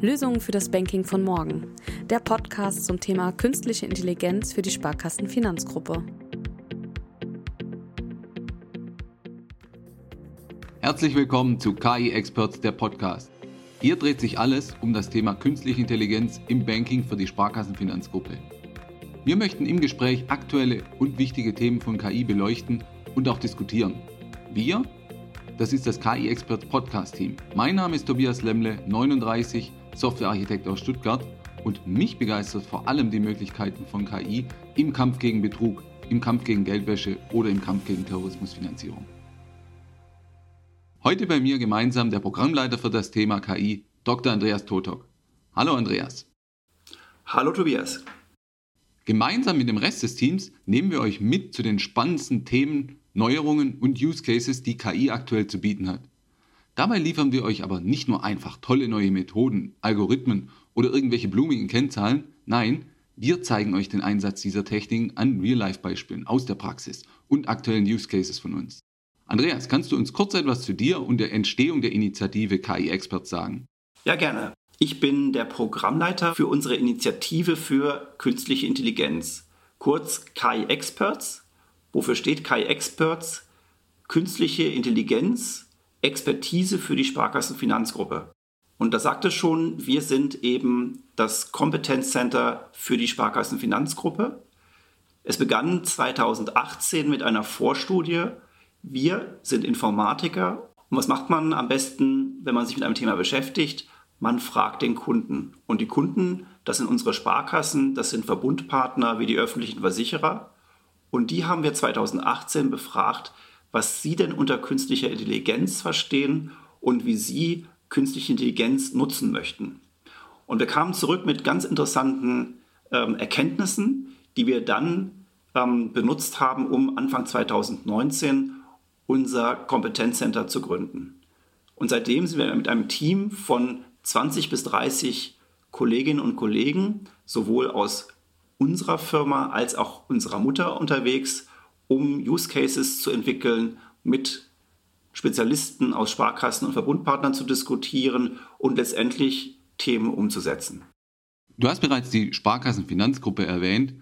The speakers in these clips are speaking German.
Lösungen für das Banking von morgen. Der Podcast zum Thema künstliche Intelligenz für die Sparkassenfinanzgruppe. Herzlich willkommen zu KI Experts, der Podcast. Hier dreht sich alles um das Thema künstliche Intelligenz im Banking für die Sparkassenfinanzgruppe. Wir möchten im Gespräch aktuelle und wichtige Themen von KI beleuchten und auch diskutieren. Wir, das ist das KI Experts Podcast Team. Mein Name ist Tobias Lemmle, 39, Softwarearchitekt aus Stuttgart und mich begeistert vor allem die Möglichkeiten von KI im Kampf gegen Betrug, im Kampf gegen Geldwäsche oder im Kampf gegen Terrorismusfinanzierung. Heute bei mir gemeinsam der Programmleiter für das Thema KI, Dr. Andreas Totok. Hallo Andreas. Hallo Tobias. Gemeinsam mit dem Rest des Teams nehmen wir euch mit zu den spannendsten Themen, Neuerungen und Use Cases, die KI aktuell zu bieten hat. Dabei liefern wir euch aber nicht nur einfach tolle neue Methoden, Algorithmen oder irgendwelche blumigen Kennzahlen, nein, wir zeigen euch den Einsatz dieser Techniken an Real-Life-Beispielen aus der Praxis und aktuellen Use Cases von uns. Andreas, kannst du uns kurz etwas zu dir und der Entstehung der Initiative KI Experts sagen? Ja, gerne. Ich bin der Programmleiter für unsere Initiative für künstliche Intelligenz, kurz KI Experts. Wofür steht KI Experts? Künstliche Intelligenz, Expertise für die Sparkassenfinanzgruppe. Und da sagt es schon, wir sind eben das Kompetenzcenter für die Sparkassenfinanzgruppe. Es begann 2018 mit einer Vorstudie. Wir sind Informatiker. Und was macht man am besten, wenn man sich mit einem Thema beschäftigt? man fragt den Kunden. Und die Kunden, das sind unsere Sparkassen, das sind Verbundpartner wie die öffentlichen Versicherer. Und die haben wir 2018 befragt, was sie denn unter künstlicher Intelligenz verstehen und wie sie künstliche Intelligenz nutzen möchten. Und wir kamen zurück mit ganz interessanten ähm, Erkenntnissen, die wir dann ähm, benutzt haben, um Anfang 2019 unser Kompetenzcenter zu gründen. Und seitdem sind wir mit einem Team von 20 bis 30 Kolleginnen und Kollegen, sowohl aus unserer Firma als auch unserer Mutter unterwegs, um Use Cases zu entwickeln, mit Spezialisten aus Sparkassen und Verbundpartnern zu diskutieren und letztendlich Themen umzusetzen. Du hast bereits die Sparkassenfinanzgruppe erwähnt.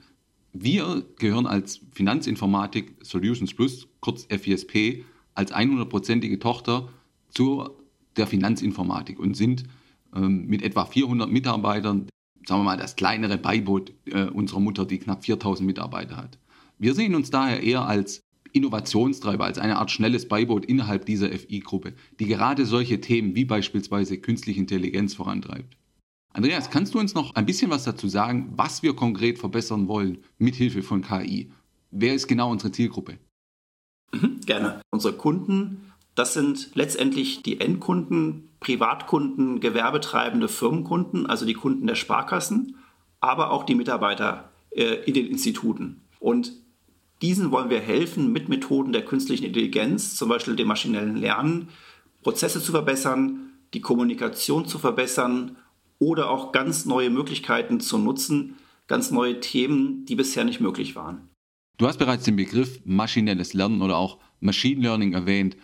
Wir gehören als Finanzinformatik Solutions Plus, kurz FISP, als 100%ige Tochter zu der Finanzinformatik und sind ähm, mit etwa 400 Mitarbeitern, sagen wir mal, das kleinere Beiboot äh, unserer Mutter, die knapp 4000 Mitarbeiter hat. Wir sehen uns daher eher als Innovationstreiber, als eine Art schnelles Beiboot innerhalb dieser FI-Gruppe, die gerade solche Themen wie beispielsweise künstliche Intelligenz vorantreibt. Andreas, kannst du uns noch ein bisschen was dazu sagen, was wir konkret verbessern wollen mit Hilfe von KI? Wer ist genau unsere Zielgruppe? Mhm, gerne. Unsere Kunden das sind letztendlich die Endkunden, Privatkunden, gewerbetreibende Firmenkunden, also die Kunden der Sparkassen, aber auch die Mitarbeiter äh, in den Instituten. Und diesen wollen wir helfen, mit Methoden der künstlichen Intelligenz, zum Beispiel dem maschinellen Lernen, Prozesse zu verbessern, die Kommunikation zu verbessern oder auch ganz neue Möglichkeiten zu nutzen, ganz neue Themen, die bisher nicht möglich waren. Du hast bereits den Begriff maschinelles Lernen oder auch Machine Learning erwähnt.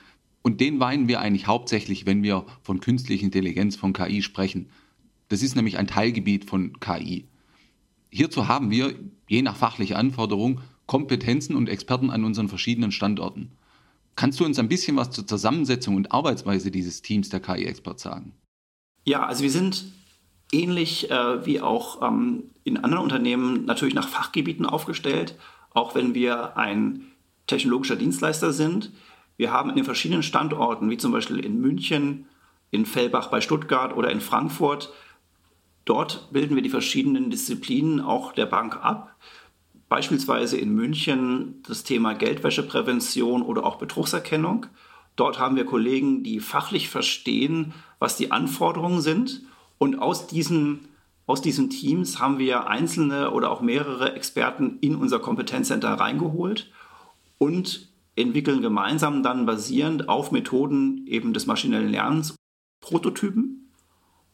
Und den weinen wir eigentlich hauptsächlich, wenn wir von künstlicher Intelligenz, von KI sprechen. Das ist nämlich ein Teilgebiet von KI. Hierzu haben wir, je nach fachlicher Anforderung, Kompetenzen und Experten an unseren verschiedenen Standorten. Kannst du uns ein bisschen was zur Zusammensetzung und Arbeitsweise dieses Teams der KI-Experts sagen? Ja, also wir sind ähnlich äh, wie auch ähm, in anderen Unternehmen natürlich nach Fachgebieten aufgestellt, auch wenn wir ein technologischer Dienstleister sind. Wir haben in den verschiedenen Standorten, wie zum Beispiel in München, in Fellbach bei Stuttgart oder in Frankfurt, dort bilden wir die verschiedenen Disziplinen auch der Bank ab. Beispielsweise in München das Thema Geldwäscheprävention oder auch Betrugserkennung. Dort haben wir Kollegen, die fachlich verstehen, was die Anforderungen sind. Und aus diesen, aus diesen Teams haben wir einzelne oder auch mehrere Experten in unser Kompetenzcenter reingeholt. Und entwickeln gemeinsam dann basierend auf Methoden eben des maschinellen Lernens Prototypen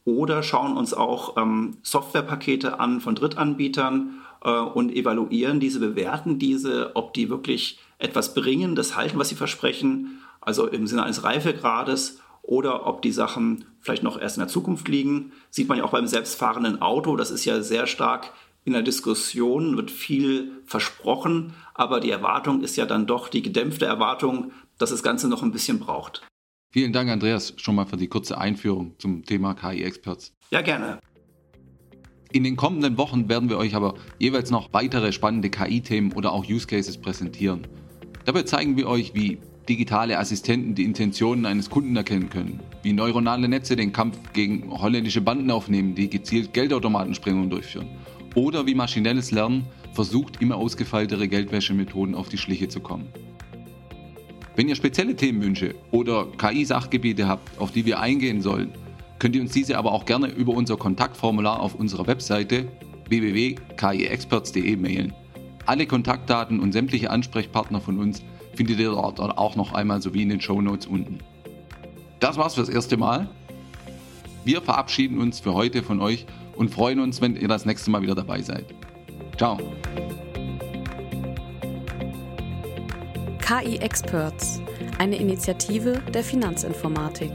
oder schauen uns auch ähm, Softwarepakete an von Drittanbietern und evaluieren diese, bewerten diese, ob die wirklich etwas bringen, das halten, was sie versprechen, also im Sinne eines Reifegrades oder ob die Sachen vielleicht noch erst in der Zukunft liegen. Sieht man ja auch beim selbstfahrenden Auto, das ist ja sehr stark in der Diskussion, wird viel versprochen, aber die Erwartung ist ja dann doch die gedämpfte Erwartung, dass das Ganze noch ein bisschen braucht. Vielen Dank, Andreas, schon mal für die kurze Einführung zum Thema KI-Experts. Ja, gerne. In den kommenden Wochen werden wir euch aber jeweils noch weitere spannende KI-Themen oder auch Use Cases präsentieren. Dabei zeigen wir euch, wie digitale Assistenten die Intentionen eines Kunden erkennen können, wie neuronale Netze den Kampf gegen holländische Banden aufnehmen, die gezielt Geldautomatensprengungen durchführen, oder wie maschinelles Lernen versucht, immer ausgefeiltere Geldwäschemethoden auf die Schliche zu kommen. Wenn ihr spezielle Themenwünsche oder KI-Sachgebiete habt, auf die wir eingehen sollen, könnt ihr uns diese aber auch gerne über unser Kontaktformular auf unserer Webseite www.kiexperts.de mailen. Alle Kontaktdaten und sämtliche Ansprechpartner von uns findet ihr dort auch noch einmal sowie in den Show Notes unten. Das war's fürs erste Mal. Wir verabschieden uns für heute von euch und freuen uns, wenn ihr das nächste Mal wieder dabei seid. Ciao. KI Experts, eine Initiative der Finanzinformatik.